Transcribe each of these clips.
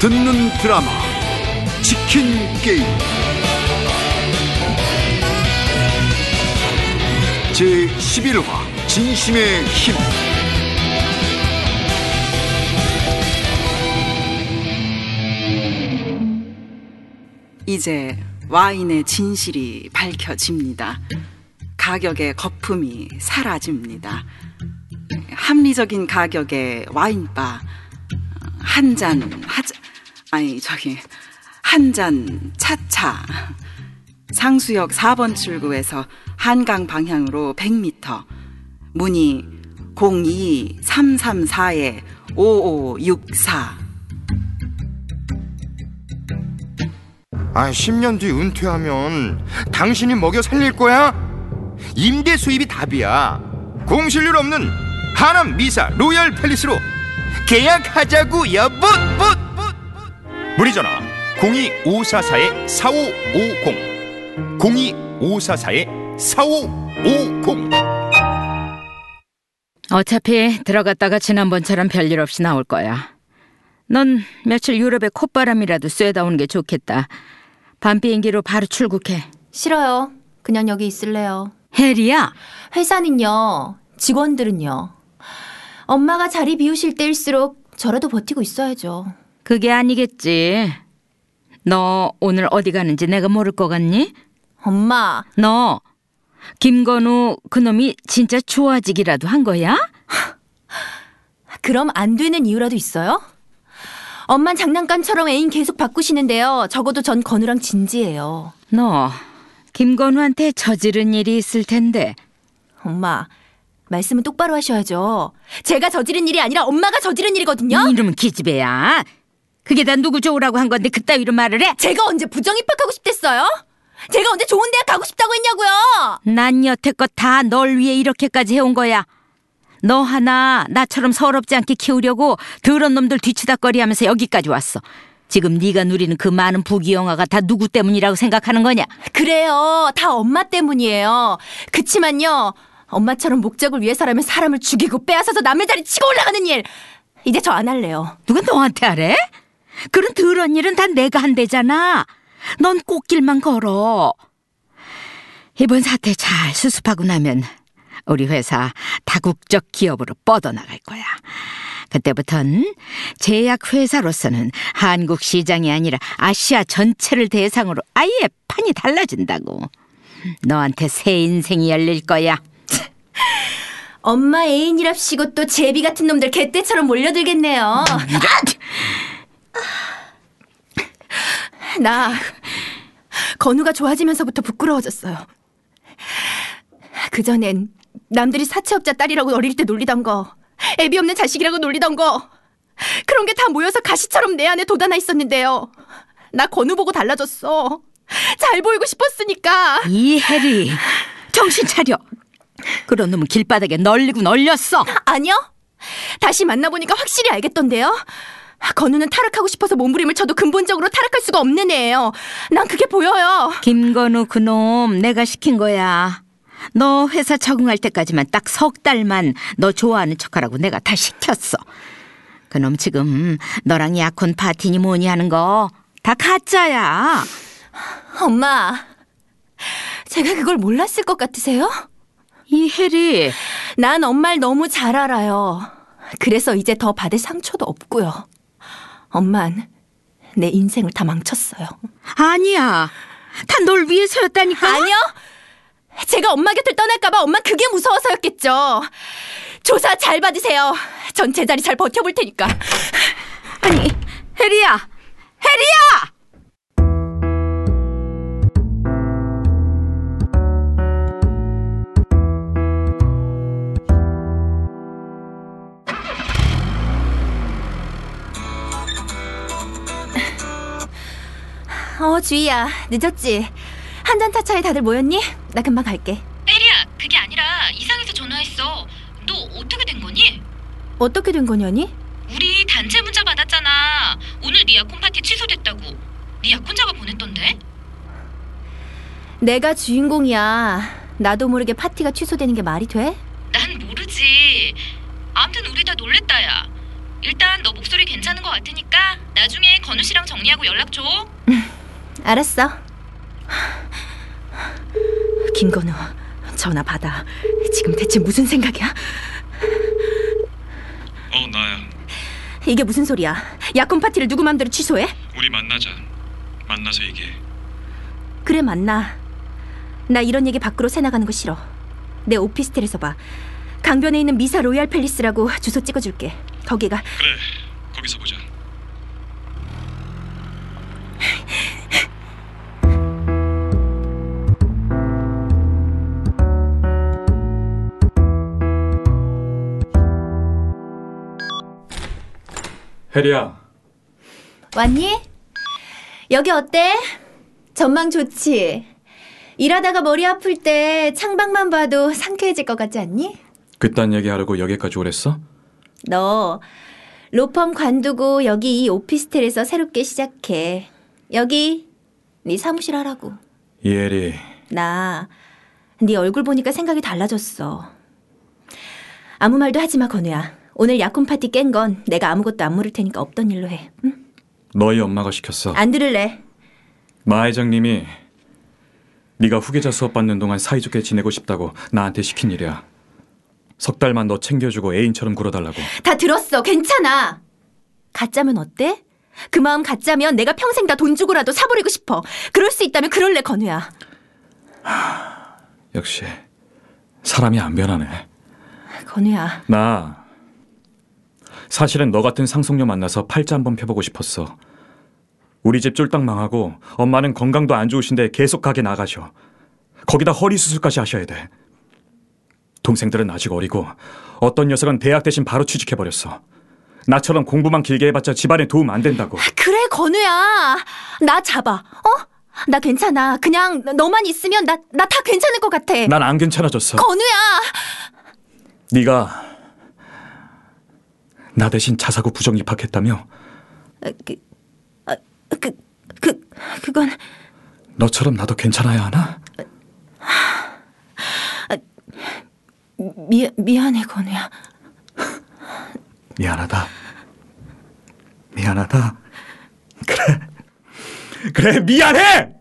듣는 드라마 치킨 게임 제 11화 진심의 힘 이제 와인의 진실이 밝혀집니다. 가격의 거품이 사라집니다. 합리적인 가격의 와인바 한 잔 하자 아니 저기 한 잔 차차 상수역 4번 출구에서 한강 방향으로 100m 문의 02334에 5564 아, 10년 뒤 은퇴하면 당신이 먹여 살릴 거야? 임대 수입이 답이야. 공실률 없는 하남 미사 로얄 팰리스로 계약하자고 여보. 붓. 문의전화 02544-4550 02544-4550 어차피 들어갔다가 지난번처럼 별일 없이 나올 거야. 넌 며칠 유럽에 콧바람이라도 쐬다 오는 게 좋겠다. 밤 비행기로 바로 출국해. 싫어요. 그냥 여기 있을래요. 혜리야, 회사는요, 직원들은요. 엄마가 자리 비우실 때일수록 저라도 버티고 있어야죠. 그게 아니겠지. 너 오늘 어디 가는지 내가 모를 것 같니? 엄마, 너 김건우 그놈이 진짜 좋아지기라도 한 거야? 그럼 안 되는 이유라도 있어요? 엄만 장난감처럼 애인 계속 바꾸시는데요. 적어도 전 건우랑 진지해요. 너 김건우한테 저지른 일이 있을 텐데 엄마, 말씀은 똑바로 하셔야죠. 제가 저지른 일이 아니라 엄마가 저지른 일이거든요. 이름은 기집애야. 그게 다 누구 좋으라고 한 건데 그따위로 말을 해? 제가 언제 부정 입학하고 싶댔어요? 제가 언제 좋은 대학 가고 싶다고 했냐고요? 난 여태껏 다 널 위해 이렇게까지 해온 거야. 너 하나 나처럼 서럽지 않게 키우려고 더러운 놈들 뒤치다거리하면서 여기까지 왔어. 지금 네가 누리는 그 많은 부귀영화가 다 누구 때문이라고 생각하는 거냐? 그래요. 다 엄마 때문이에요. 그치만요. 엄마처럼 목적을 위해서라면 사람을 죽이고 빼앗아서 남의 자리 치고 올라가는 일. 이제 저 안 할래요. 누가 너한테 하래? 그런 더러운 일은 다 내가 한대잖아. 넌 꽃길만 걸어. 이번 사태 잘 수습하고 나면 우리 회사 다국적 기업으로 뻗어나갈 거야. 그때부턴 제약 회사로서는 한국 시장이 아니라 아시아 전체를 대상으로 아예 판이 달라진다고. 너한테 새 인생이 열릴 거야. 엄마 애인이랍시고 또 제비 같은 놈들 개떼처럼 몰려들겠네요. 나 건우가 좋아지면서부터 부끄러워졌어요. 그전엔 남들이 사채업자 딸이라고 어릴 때 놀리던 거, 애비 없는 자식이라고 놀리던 거, 그런 게 다 모여서 가시처럼 내 안에 돋아나 있었는데요. 나 건우 보고 달라졌어. 잘 보이고 싶었으니까. 이 해리 정신 차려. 그런 놈은 길바닥에 널리고 널렸어. 아니요. 다시 만나보니까 확실히 알겠던데요. 건우는 타락하고 싶어서 몸부림을 쳐도 근본적으로 타락할 수가 없는 애예요. 난 그게 보여요. 김건우 그놈 내가 시킨 거야. 너 회사 적응할 때까지만 딱 석 달만 너 좋아하는 척하라고 내가 다 시켰어. 그놈 지금 너랑 약혼 파티니 뭐니 하는 거 다 가짜야. 엄마, 제가 그걸 몰랐을 것 같으세요? 이 해리 난 엄마를 너무 잘 알아요. 그래서 이제 더 받을 상처도 없고요. 엄만 내 인생을 다 망쳤어요. 아니야. 다 널 위해서였다니까. 아니요. 제가 엄마 곁을 떠날까봐 엄마 그게 무서워서였겠죠. 조사 잘 받으세요. 전 제자리 잘 버텨볼 테니까. 아니 해리야, 해리야. 어, 주희야. 늦었지? 한잔 차차에 다들 모였니? 나 금방 갈게. 혜리야, 그게 아니라 이상해서 전화했어. 너 어떻게 된 거니? 어떻게 된 거냐니? 우리 단체 문자 받았잖아. 오늘 네 약혼 파티 취소됐다고. 네 약혼자가 보냈던데? 내가 주인공이야. 나도 모르게 파티가 취소되는 게 말이 돼? 난 모르지. 아무튼 우리 다 놀랬다, 야. 일단 너 목소리 괜찮은 것 같으니까 나중에 건우 씨랑 정리하고 연락 줘. 알았어. 김건우, 전화 받아. 지금 대체 무슨 생각이야? 어 나야 이게 무슨 소리야? 약혼 파티를 누구 맘대로 취소해? 우리 만나자 만나서 얘기해 그래 만나. 나 이런 얘기 밖으로 새 나가는 거 싫어. 내 오피스텔에서 봐. 강변에 있는 미사 로얄 팰리스라고 주소 찍어줄게. 거기가 그래 거기서 보자 혜리야, 왔니? 여기 어때? 전망 좋지? 일하다가 머리 아플 때 창밖만 봐도 상쾌해질 것 같지 않니? 그딴 얘기하려고 여기까지 오랬어? 너 로펌 관두고 여기 이 오피스텔에서 새롭게 시작해. 여기 네 사무실 하라고. 이혜리, 나 네 얼굴 보니까 생각이 달라졌어. 아무 말도 하지 마, 건우야. 오늘 약혼 파티 깬 건 내가 아무것도 안 물을 테니까 없던 일로 해. 응? 너희 엄마가 시켰어. 안 들을래. 마 회장님이 네가 후계자 수업 받는 동안 사이좋게 지내고 싶다고 나한테 시킨 일이야. 석 달만 너 챙겨주고 애인처럼 굴어달라고. 다 들었어. 괜찮아. 가짜면 어때? 그 마음 가짜면 내가 평생 다 돈 주고라도 사버리고 싶어. 그럴 수 있다면 그럴래, 건우야. 역시 사람이 안 변하네. 건우야. 나 사실은 너 같은 상속녀 만나서 팔자 한번 펴보고 싶었어. 우리 집 쫄딱 망하고 엄마는 건강도 안 좋으신데 계속 가게 나가셔. 거기다 허리 수술까지 하셔야 돼. 동생들은 아직 어리고 어떤 녀석은 대학 대신 바로 취직해버렸어. 나처럼 공부만 길게 해봤자 집안에 도움 안 된다고. 그래, 건우야. 나 잡아. 어? 나 괜찮아. 그냥 너만 있으면 나 나 다 괜찮을 것 같아. 난 안 괜찮아졌어. 건우야. 네가 나 대신 자사고 부정 입학했다며 아, 그, 아, 그, 그, 그건 너처럼 나도 괜찮아야 하나? 미, 미안해, 건우야. 미안하다. 미안하다. 그래. 그래, 미안해!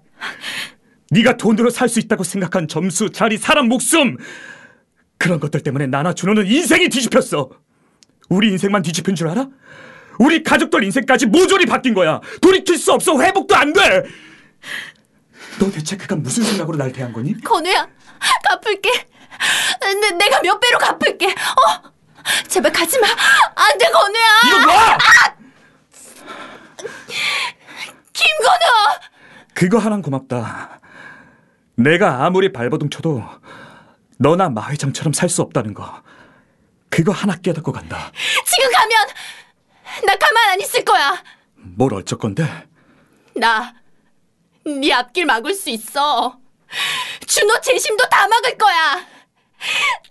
네가 돈으로 살 수 있다고 생각한 점수, 자리, 사람 목숨! 그런 것들 때문에 나나 준호는 인생이 뒤집혔어! 우리 인생만 뒤집힌 줄 알아? 우리 가족들 인생까지 모조리 바뀐 거야! 돌이킬 수 없어! 회복도 안 돼! 너 대체 그가 무슨 생각으로 날 대한 거니? 건우야, 갚을게. 내, 내가 몇 배로 갚을게. 어? 제발 가지 마. 안 돼, 건우야. 이거 놔! 김건우! 그거 하나는 고맙다. 내가 아무리 발버둥 쳐도 너나 마 회장처럼 살 수 없다는 거. 그거 하나 깨닫고 간다. 지금 가면 나 가만 안 있을 거야. 뭘 어쩔 건데? 나 네 앞길 막을 수 있어. 준호 재심도 다 막을 거야.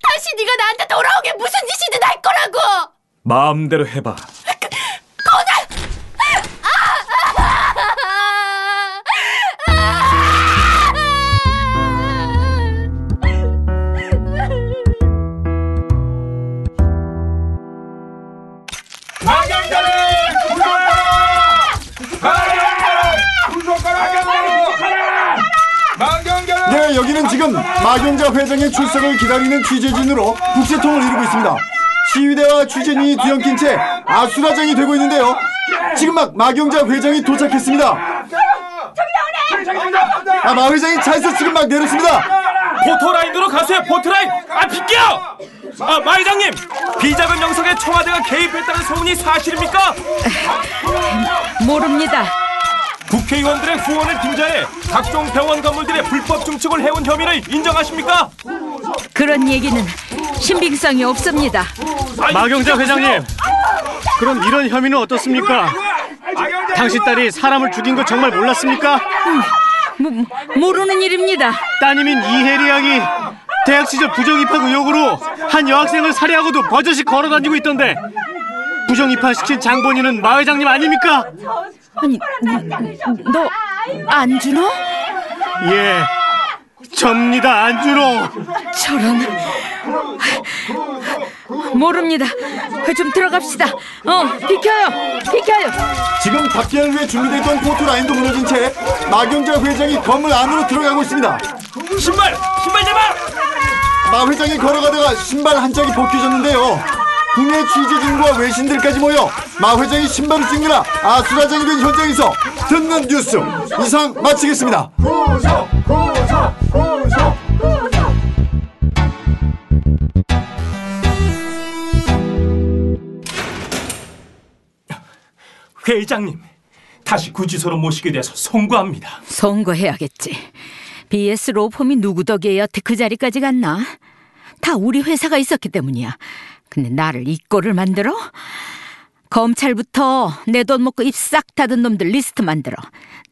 다시 네가 나한테 돌아오게 무슨 짓이든 할 거라고. 마음대로 해봐. 네, 여기는 지금 마경자 회장의 출석을 기다리는 취재진으로 북새통을 이루고 있습니다. 시위대와 취재진이 뒤엉킨 채 아수라장이 되고 있는데요. 지금 막 마경자 회장이 도착했습니다. 아, 마 회장이 차에서 지금 막 내렸습니다. 포토라인으로 가세요 포토라인 아 비켜 아 마 회장님 비자금 영석에 청와대가 개입했다는 소문이 사실입니까 모릅니다. 국회의원들의 후원을 빙자해 각종 병원 건물들의 불법 증축을 해온 혐의를 인정하십니까 그런 얘기는 신빙성이 없습니다. 마경자 회장님, 그럼 이런 혐의는 어떻습니까? 당신 딸이 사람을 죽인 거 정말 몰랐습니까? 모, 모르는 일입니다. 따님인 이혜리 양이 대학 시절 부정 입학 의혹으로 한 여학생을 살해하고도 버젓이 걸어다니고 있던데 부정 입학시킨 장본인은 마 회장님 아닙니까? 아니, 너 안준호? 예, 접니다 안준호. 저런 모릅니다. 좀 들어갑시다. 어, 비켜요, 비켜요. 지금 닫기를 위해 준비됐던 포토라인도 무너진 채 마경자 회장이 건물 안으로 들어가고 있습니다. 신발! 신발 잡아! 마 회장이 걸어가다가 신발 한 짝이 벗겨졌는데요. 국내 취재진과 외신들까지 모여 마 회장이 신발을 찍느라 아수라장이 된 현장에서 듣는 뉴스 이상 마치겠습니다. 회장님, 다시 구치소로 모시게 돼서 송구합니다. 선거해야겠지. BS 로펌이 누구 덕에 여태 그 자리까지 갔나? 다 우리 회사가 있었기 때문이야. 근데 나를 이 꼴을 만들어? 검찰부터 내 돈 먹고 입 싹 닫은 놈들 리스트 만들어.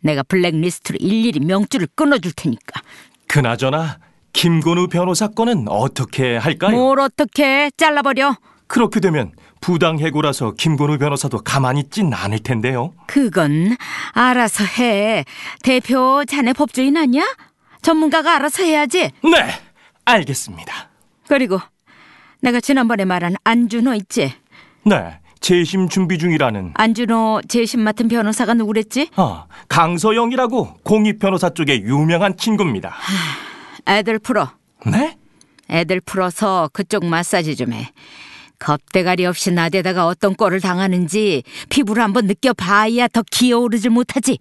내가 블랙리스트로 일일이 명줄을 끊어줄 테니까. 그나저나 김건우 변호사 건은 어떻게 할까요? 뭘 어떻게 잘라버려? 그렇게 되면 부당 해고라서 김건우 변호사도 가만히 있진 않을 텐데요. 그건 알아서 해. 대표 자네 법조인 아니야? 전문가가 알아서 해야지. 네, 알겠습니다. 그리고 내가 지난번에 말한 안준호 있지? 네, 재심 준비 중이라는 안준호 재심 맡은 변호사가 누구랬지? 아, 강서영이라고 공익 변호사 쪽에 유명한 친구입니다. 애들 풀어. 네? 애들 풀어서 그쪽 마사지 좀 해. 겁대가리 없이 나대다가 어떤 꼴을 당하는지 피부를 한번 느껴봐야 더 기어오르질 못하지.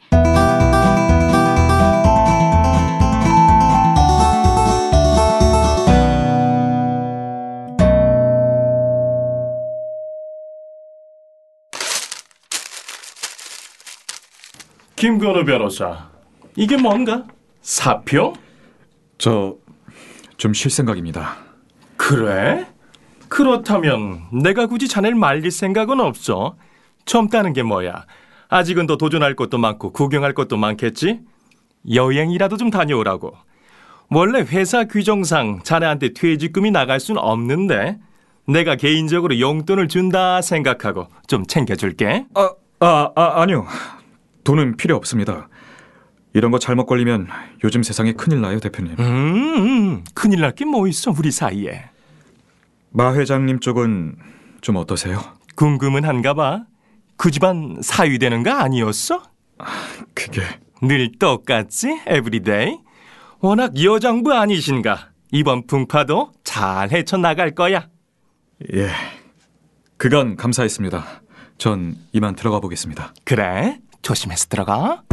김건우 변호사, 이게 뭔가? 사표? 저 좀 쉴 생각입니다. 그래? 그렇다면 내가 굳이 자네를 말릴 생각은 없어. 젊다는 게 뭐야? 아직은 더 도전할 것도 많고 구경할 것도 많겠지? 여행이라도 좀 다녀오라고. 원래 회사 규정상 자네한테 퇴직금이 나갈 순 없는데 내가 개인적으로 용돈을 준다 생각하고 좀 챙겨줄게. 아, 아, 아 아니요. 돈은 필요 없습니다. 이런 거 잘못 걸리면 요즘 세상에 큰일 나요, 대표님. 음, 큰일 날 게 뭐 있어 우리 사이에. 마 회장님 쪽은 좀 어떠세요? 궁금은 한가 봐. 그 집안 사위 되는 거 아니었어? 그게 늘 똑같지? Everyday. 워낙 여장부 아니신가? 이번 풍파도 잘 헤쳐나갈 거야. 예. 그간 감사했습니다. 전 이만 들어가 보겠습니다. 그래, 조심해서 들어가.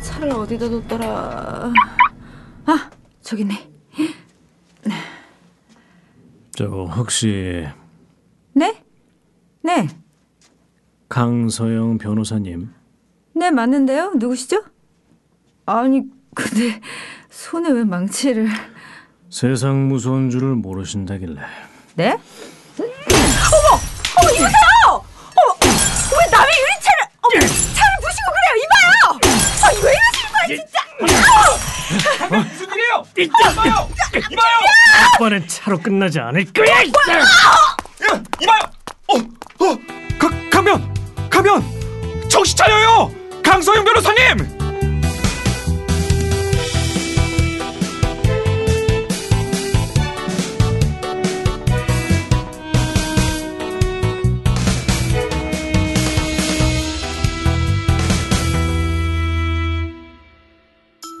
차를 어디다 뒀더라. 아, 저기 있네. 저 혹시 네? 네. 강서영 변호사님 네, 맞는데요. 누구시죠? 아니, 근데 손에 왜 망치를... 세상 무서운 줄을 모르신다길래 네? 어머! 어머, 이보세요! 어머! 왜 남의 유리차를... 어머! 차를 부시고 그래요! 이봐요! 아, 왜 이러시는 거야, 진짜! 아우! 무슨 일이에요? 이봐요! 이봐요! 아빠는 차로 끝나지 않을 거야! 이봐요! 어, 어, 가, 가면! 가면! 정신 차려요! 강서영 변호사님!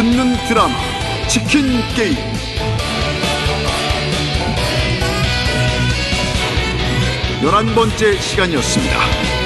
듣는 드라마 치킨 게임 열한 번째 시간이었습니다.